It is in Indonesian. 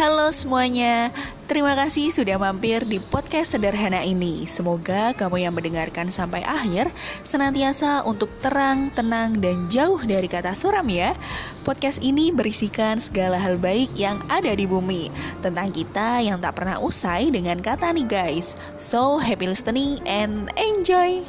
Halo semuanya, terima kasih sudah mampir di podcast sederhana ini. Semoga kamu yang mendengarkan sampai akhir senantiasa untuk terang, tenang, dan jauh dari kata suram ya. Podcast ini berisikan segala hal baik yang ada di bumi tentang kita yang tak pernah usai dengan kata nih guys. So happy listening and enjoy.